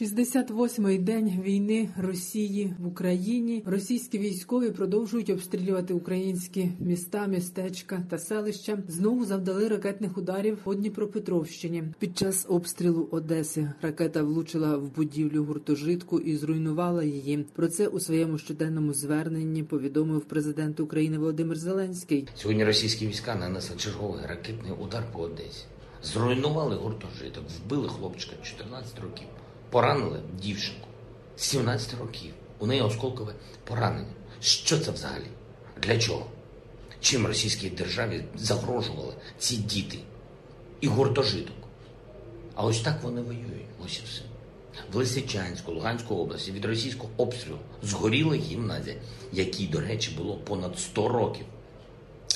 68-й день війни Росії в Україні. Російські військові продовжують обстрілювати українські міста, містечка та селища. Знову завдали ракетних ударів по Дніпропетровщині. Під час обстрілу Одеси ракета влучила в будівлю гуртожитку і зруйнувала її. Про це у своєму щоденному зверненні повідомив президент України Володимир Зеленський. Сьогодні російські війська нанесли черговий ракетний удар по Одесі. Зруйнували гуртожиток, вбили хлопчика 14 років. Поранили дівчинку 17 років. У неї осколкове поранення. Що це взагалі? Для чого? Чим російській державі загрожували ці діти і гуртожиток? А ось так вони воюють. Ось і все. В Лисичанську, Луганську області від російського обстрілу згоріла гімназія, якій, до речі, було понад 100 років.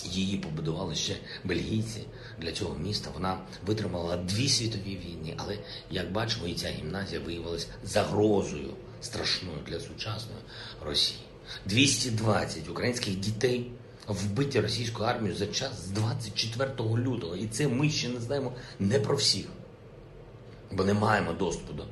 Її побудували ще бельгійці для цього міста. Вона витримала дві світові війни, але як бачимо, і ця гімназія виявилась загрозою страшною для сучасної Росії. 220 українських дітей вбиті російською армією за час з 24 лютого. І це ми ще не знаємо не про всіх, бо не маємо доступу до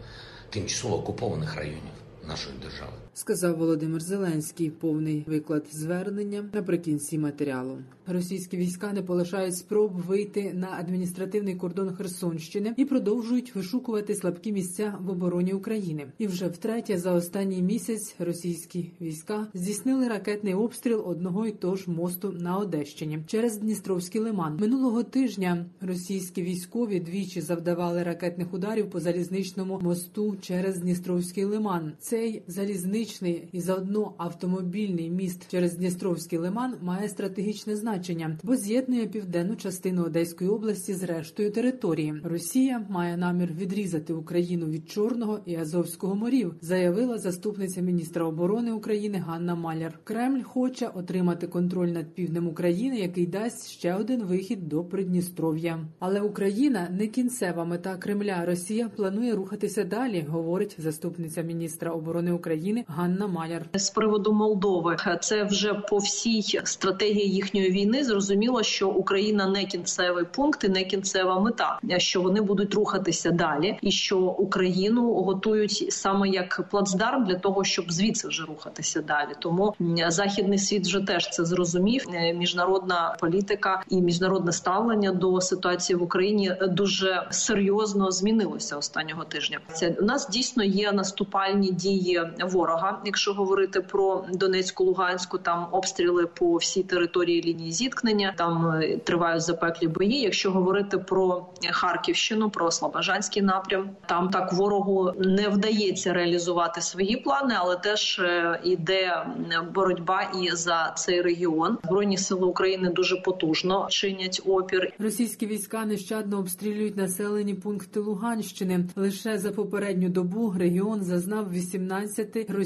тимчасово окупованих районів нашої держави. Сказав Володимир Зеленський повний виклад звернення наприкінці матеріалу. Російські війська не полишають спроб вийти на адміністративний кордон Херсонщини і продовжують вишукувати слабкі місця в обороні України. І вже втретє за останній місяць російські війська здійснили ракетний обстріл одного й того ж мосту на Одещині через Дністровський лиман. Минулого тижня російські військові двічі завдавали ракетних ударів по залізничному мосту через Дністровський лиман. Цей залізничний і заодно автомобільний міст через Дністровський лиман має стратегічне значення, бо з'єднує південну частину Одеської області з рештою території. Росія має намір відрізати Україну від Чорного і Азовського морів, заявила заступниця міністра оборони України Ганна Маляр. Кремль хоче отримати контроль над півднем України, який дасть ще один вихід до Придністров'я. Але Україна не кінцева мета Кремля. Росія планує рухатися далі, говорить заступниця міністра оборони України. Ганна Маляр з приводу Молдови це вже по всій стратегії їхньої війни. Зрозуміло, що Україна не кінцевий пункт і не кінцева мета, що вони будуть рухатися далі, і що Україну готують саме як плацдарм для того, щоб звідси вже рухатися далі. Тому західний світ вже теж це зрозумів. Міжнародна політика і міжнародне ставлення до ситуації в Україні дуже серйозно змінилося останнього тижня. Це у нас дійсно є наступальні дії ворога. Якщо говорити про Донецьку, Луганську, там обстріли по всій території лінії зіткнення, там тривають запеклі бої. Якщо говорити про Харківщину, про Слобожанський напрям, там так ворогу не вдається реалізувати свої плани, але теж іде боротьба і за цей регіон. Збройні сили України дуже потужно чинять опір. Російські війська нещадно обстрілюють населені пункти Луганщини. Лише за попередню добу регіон зазнав 18 російських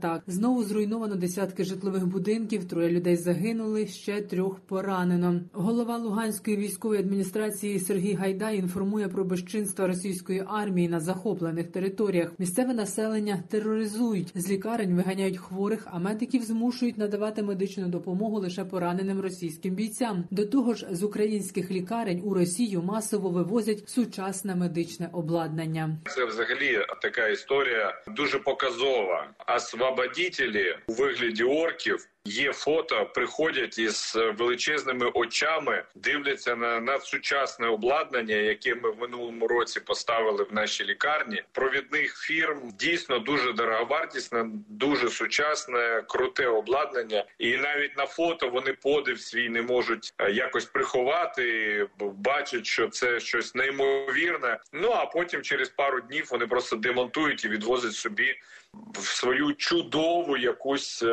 атак. Знову зруйновано десятки житлових будинків. Троє людей загинули, ще трьох поранено. Голова Луганської військової адміністрації Сергій Гайдай інформує про безчинства російської армії на захоплених територіях. Місцеве населення тероризують з лікарень, виганяють хворих, а медиків змушують надавати медичну допомогу лише пораненим російським бійцям. До того ж, з українських лікарень у Росію масово вивозять сучасне медичне обладнання. Це взагалі така історія дуже показова. Освободітелі у вигляді орків. Є фото, приходять із величезними очами, дивляться на надсучасне обладнання, яке ми в минулому році поставили в нашій лікарні. Провідних фірм дійсно дуже дороговартісне, дуже сучасне, круте обладнання. І навіть на фото вони подив свій не можуть якось приховати, бачать, що це щось неймовірне. Ну а потім через пару днів вони просто демонтують і відвозять собі в свою чудову якусь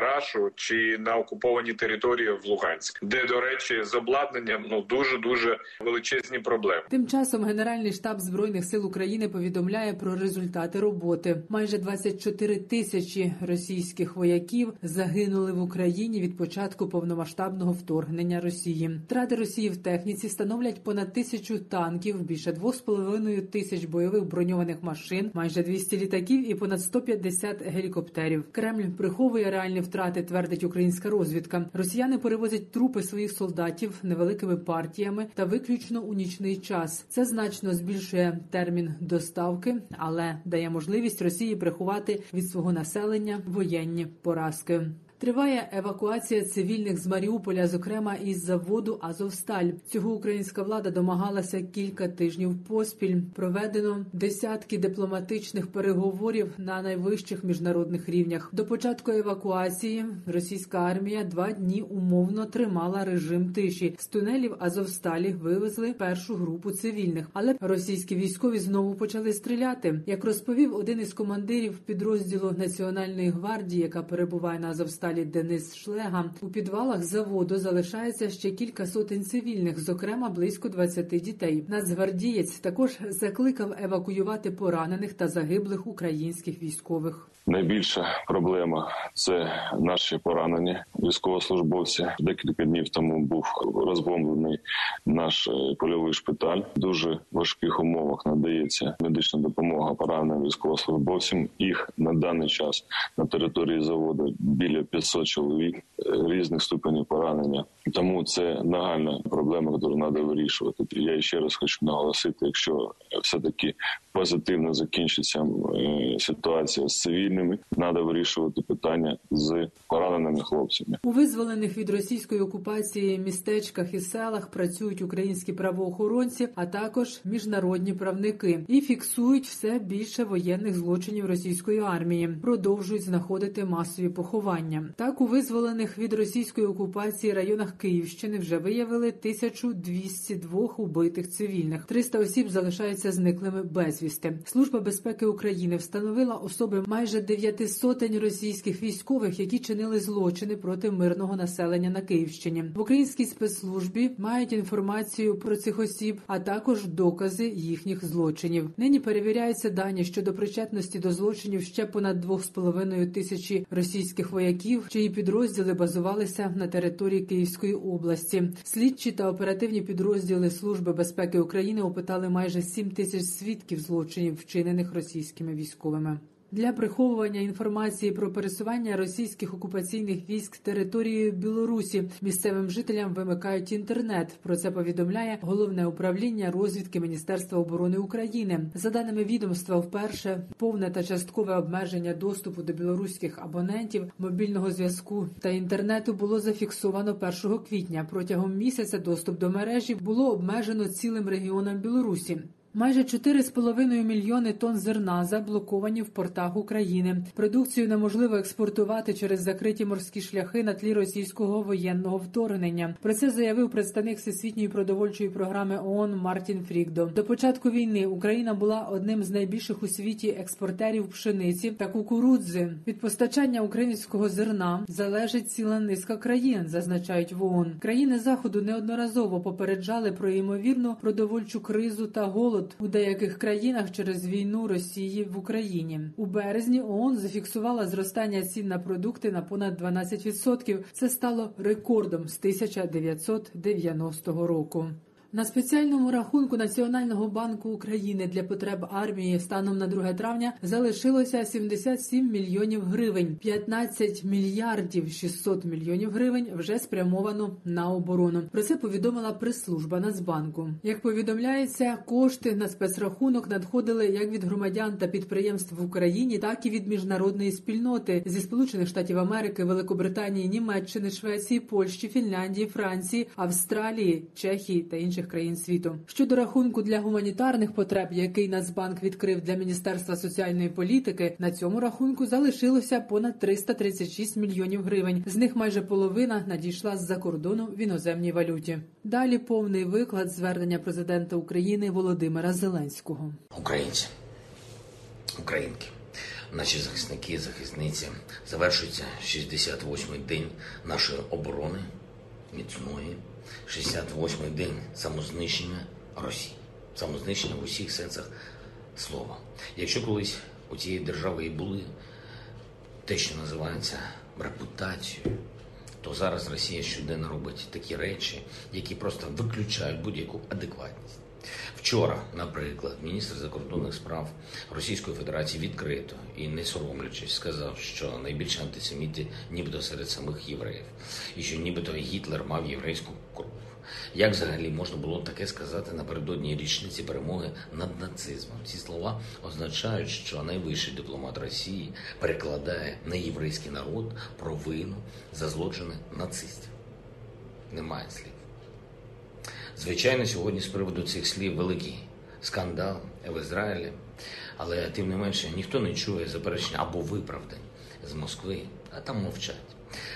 Рашу чи на окуповані території в Луганськ, де до речі з обладнанням ну дуже дуже величезні проблеми. Тим часом Генеральний штаб збройних сил України повідомляє про результати роботи. Майже 24 тисячі російських вояків загинули в Україні від початку повномасштабного вторгнення Росії. Втрати Росії в техніці становлять понад тисячу танків, більше 2,5 тисяч бойових броньованих машин, майже 200 літаків і понад 150 гелікоптерів. Кремль приховує реальні втрати, твердить українська розвідка. Росіяни перевозять трупи своїх солдатів невеликими партіями та виключно у нічний час. Це значно збільшує термін доставки, але дає можливість Росії приховати від свого населення воєнні поразки. Триває евакуація цивільних з Маріуполя, зокрема із заводу Азовсталь. Цього українська влада домагалася кілька тижнів поспіль. Проведено десятки дипломатичних переговорів на найвищих міжнародних рівнях. До початку евакуації російська армія два дні умовно тримала режим тиші. З тунелів Азовсталі вивезли першу групу цивільних, але російські військові знову почали стріляти. Як розповів один із командирів підрозділу Національної гвардії, яка перебуває на Азовсталі, Денис Шлега, у підвалах заводу залишається ще кілька сотень цивільних, зокрема близько 20 дітей. Нацгвардієць також закликав евакуювати поранених та загиблих українських військових. Найбільша проблема це наші поранені військовослужбовці. Декілька днів тому був розбомблений наш е, польовий шпиталь. Дуже важких умовах надається медична допомога пораненим військовослужбовцям. Їх на даний час на території заводу біля 500 чоловік е, Різних ступенів поранення. Тому це нагальна проблема, яку треба вирішувати. Я ще раз хочу наголосити, якщо все таки позитивно закінчиться е, ситуація з цивільними, треба вирішувати питання з пораненими хлопцями. У визволених від російської окупації містечках і селах працюють українські правоохоронці, а також міжнародні правники і фіксують все більше воєнних злочинів російської армії. Продовжують знаходити масові поховання. Так у визволених від російської окупації районах Київщини вже виявили 1202 убитих цивільних. 300 осіб залишаються зниклими безвісти. Служба безпеки України встановила особи майже дев'яти сотень російських військових, які чинили злочини проти мирного населення на Київщині. В українській спецслужбі мають інформацію про цих осіб, а також докази їхніх злочинів. Нині перевіряються дані щодо причетності до злочинів ще понад 2,5 тисячі російських вояків, чиї підрозділи базувалися на території Київської області. Слідчі та оперативні підрозділи Служби безпеки України опитали майже 7 тисяч свідків злочинів, вчинених російськими військовими. Для приховування інформації про пересування російських окупаційних військ територією Білорусі місцевим жителям вимикають інтернет. Про це повідомляє головне управління розвідки Міністерства оборони України. За даними відомства, вперше повне та часткове обмеження доступу до білоруських абонентів мобільного зв'язку та інтернету було зафіксовано 1 квітня. Протягом місяця доступ до мережі було обмежено цілим регіоном Білорусі. Майже 4,5 мільйони тонн зерна заблоковані в портах України. Продукцію неможливо експортувати через закриті морські шляхи на тлі російського воєнного вторгнення. Про це заявив представник всесвітньої продовольчої програми ООН Мартін Фрікдо. До початку війни Україна була одним з найбільших у світі експортерів пшениці та кукурудзи. Від постачання українського зерна залежить ціла низка країн, зазначають в ООН. Країни заходу неодноразово попереджали про ймовірну продовольчу кризу та голод у деяких країнах через війну Росії в Україні. У березні ООН зафіксувала зростання цін на продукти на понад 12%. Це стало рекордом з 1990 року. На спеціальному рахунку Національного банку України для потреб армії станом на 2 травня залишилося 77 мільйонів гривень. 15 мільярдів 600 мільйонів гривень вже спрямовано на оборону. Про це повідомила прес-служба Нацбанку. Як повідомляється, кошти на спецрахунок надходили як від громадян та підприємств в Україні, так і від міжнародної спільноти зі Сполучених Штатів Америки, Великобританії, Німеччини, Швеції, Польщі, Фінляндії, Франції, Австралії, Чехії та інших країн світу. Щодо рахунку для гуманітарних потреб, який Нацбанк відкрив для Міністерства соціальної політики, на цьому рахунку залишилося понад 336 мільйонів гривень. З них майже половина надійшла з-за кордону в іноземній валюті. Далі повний виклад звернення президента України Володимира Зеленського. Українці, українки, Наші захисники захисниці завершується 68-й день нашої оборони міцної, 68-й день самознищення Росії, самознищення в усіх сенсах слова. Якщо колись у цієї держави і були те, що називається репутацією, то зараз Росія щоденно робить такі речі, які просто виключають будь-яку адекватність. Вчора, наприклад, міністр закордонних справ Російської Федерації відкрито і не соромлячись сказав, що найбільше антисеміти нібито серед самих євреїв, і що нібито Гітлер мав єврейську кров. Як взагалі можна було таке сказати напередодні річниці перемоги над нацизмом? Ці слова означають, що найвищий дипломат Росії перекладає на єврейський народ провину за злочини нацистів. Немає слів. Звичайно, сьогодні з приводу цих слів великий скандал в Ізраїлі, але тим не менше ніхто не чує заперечення або виправдань з Москви, а там мовчать.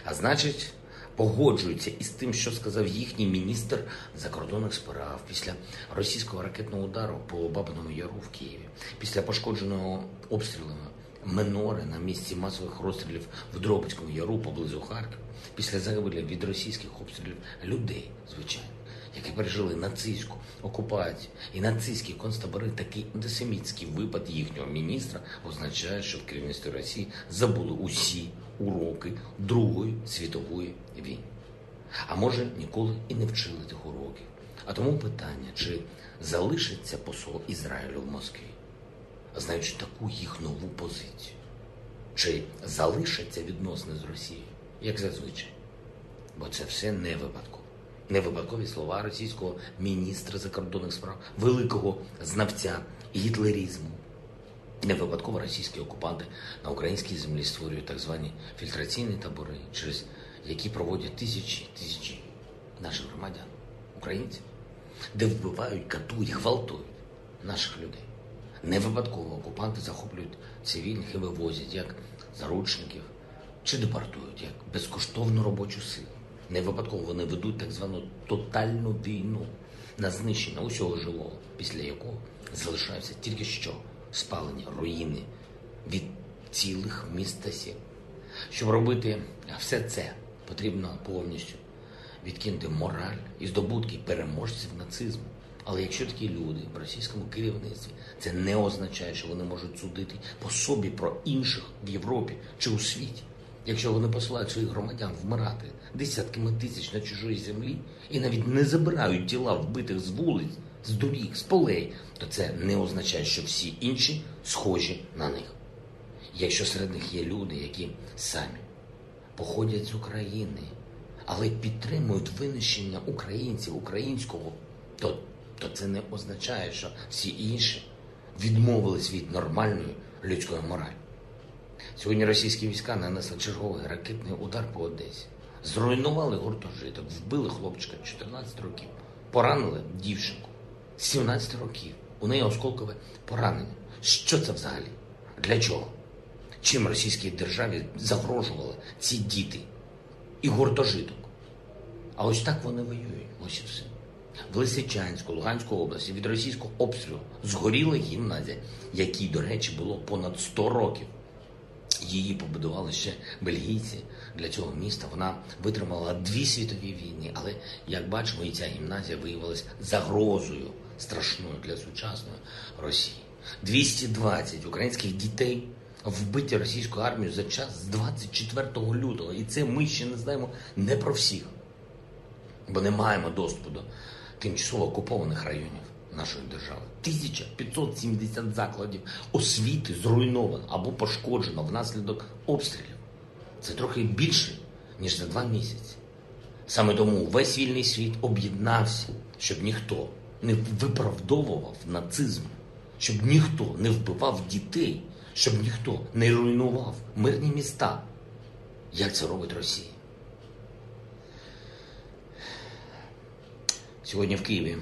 А значить, погоджуються із тим, що сказав їхній міністр закордонних справ після російського ракетного удару по Бабиному Яру в Києві, після пошкодженого обстрілами Минори на місці масових розстрілів в Дробицькому яру поблизу Харкова, після загибелі від російських обстрілів людей, звичайно, які пережили нацистську окупацію і нацистські концтабори, такий антисемітський випад їхнього міністра означає, що в керівництві Росії забули усі уроки Другої світової війни. А може ніколи і не вчили тих уроків. А тому питання, чи залишиться посол Ізраїлю в Москві? знаючи таку їх нову позицію. Чи залишаться відносини з Росією, як зазвичай? Бо це все не випадково. Не випадкові слова російського міністра закордонних справ, великого знавця гітлерізму. Не випадково російські окупанти на українській землі створюють так звані фільтраційні табори, через які проводять тисячі тисячі наших громадян, українців, де вбивають, катують, гвалтують наших людей. Не випадково окупанти захоплюють цивільних і вивозять як заручників чи депортують як безкоштовну робочу силу. Не випадково вони ведуть так звану тотальну війну на знищення усього жилого, після якого залишаються тільки що спалені руїни від цілих міст. Щоб робити все це, потрібно повністю відкинути мораль і здобутки переможців нацизму. Але якщо такі люди в російському керівництві, це не означає, що вони можуть судити по собі про інших в Європі чи у світі. Якщо вони посилають своїх громадян вмирати десятками тисяч на чужої землі і навіть не забирають тіла вбитих з вулиць, з доріг, з полей, то це не означає, що всі інші схожі на них. Якщо серед них є люди, які самі походять з України, але підтримують винищення українців, українського, то то це не означає, що всі інші відмовились від нормальної людської моралі. Сьогодні російські війська нанесли черговий ракетний удар по Одесі, зруйнували гуртожиток, вбили хлопчика 14 років, поранили дівчинку 17 років. У неї осколкове поранення. Що це взагалі? Для чого? Чим російській державі загрожували ці діти і гуртожиток? А ось так вони воюють. Ось і все. В Лисичанську, Луганську області від російського обстрілу згоріла гімназія, якій, до речі, було понад 100 років. Її побудували ще бельгійці для цього міста. Вона витримала дві світові війни, але як бачимо, і ця гімназія виявилася загрозою страшною для сучасної Росії. 220 українських дітей вбиті російською армією за час з 24 лютого. І це ми ще не знаємо не про всіх, бо не маємо доступу до тимчасово окупованих районів нашої держави. 1570 закладів освіти зруйновано або пошкоджено внаслідок обстрілів. Це трохи більше, ніж за два місяці. Саме тому весь вільний світ об'єднався, щоб ніхто не виправдовував нацизм, щоб ніхто не вбивав дітей, щоб ніхто не руйнував мирні міста. Як це робить Росія? Сьогодні в Києві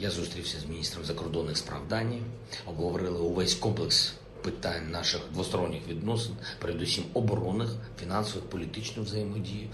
я зустрівся з міністром закордонних справ Данії, обговорили увесь комплекс питань наших двосторонніх відносин, передусім оборонних, фінансових, політичних взаємодії.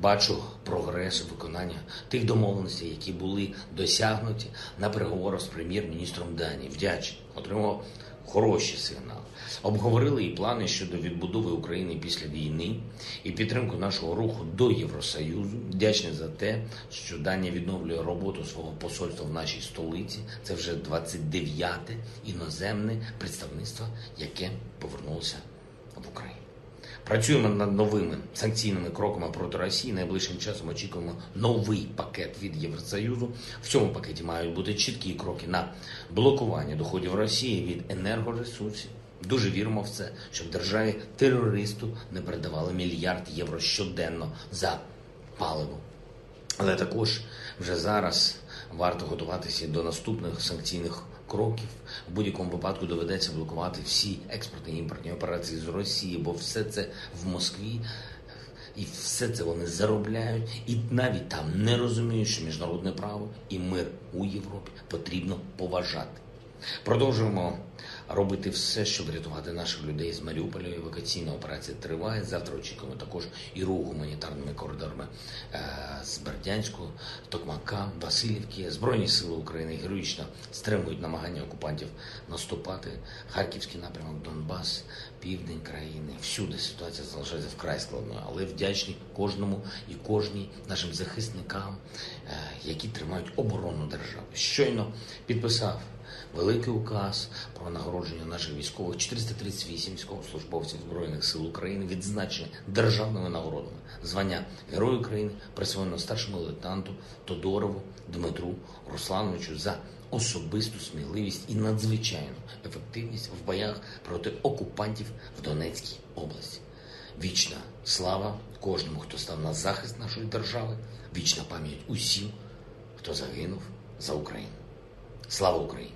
Бачу прогрес виконання тих домовленостей, які були досягнуті на переговорах з прем'єр-міністром Данії. Вдячний. Отримав хороші сигнали. Обговорили і плани щодо відбудови України після війни і підтримку нашого руху до Євросоюзу. Вдячний за те, що Данія відновлює роботу свого посольства в нашій столиці. Це вже 29-те іноземне представництво, яке повернулося в Україну. Працюємо над новими санкційними кроками проти Росії. Найближчим часом очікуємо новий пакет від Євросоюзу. В цьому пакеті мають бути чіткі кроки на блокування доходів Росії від енергоресурсів. Дуже віримо в це, щоб державі терористу не передавали мільярд євро щоденно за паливо. Але також вже зараз варто готуватися до наступних санкційних кроків. В будь-якому випадку доведеться блокувати всі експортні імпортні операції з Росії, бо все це в Москві. І все це вони заробляють, і навіть там не розуміють, що міжнародне право і мир у Європі потрібно поважати. Продовжуємо робити все, щоб врятувати наших людей з Маріуполя. Евакуаційна операція триває. Завтра очікуємо також і рух гуманітарними коридорами е, з Бердянського, Токмака, Васильівки. Збройні сили України героїчно стримують намагання окупантів наступати. Харківський напрямок, Донбас, південь країни. Всюди ситуація залишається вкрай складною, але вдячні кожному і кожній нашим захисникам, е, які тримають оборону держави. Щойно підписав великий указ про нагородження наших військових 438 військовослужбовців збройних сил України відзначені державними нагородами. Звання Герою України присвоєно старшому лейтенанту Тодорову Дмитру Руслановичу за особисту сміливість і надзвичайну ефективність в боях проти окупантів в Донецькій області. Вічна слава кожному, хто став на захист нашої держави, вічна пам'ять усім, хто загинув за Україну. Слава Україні!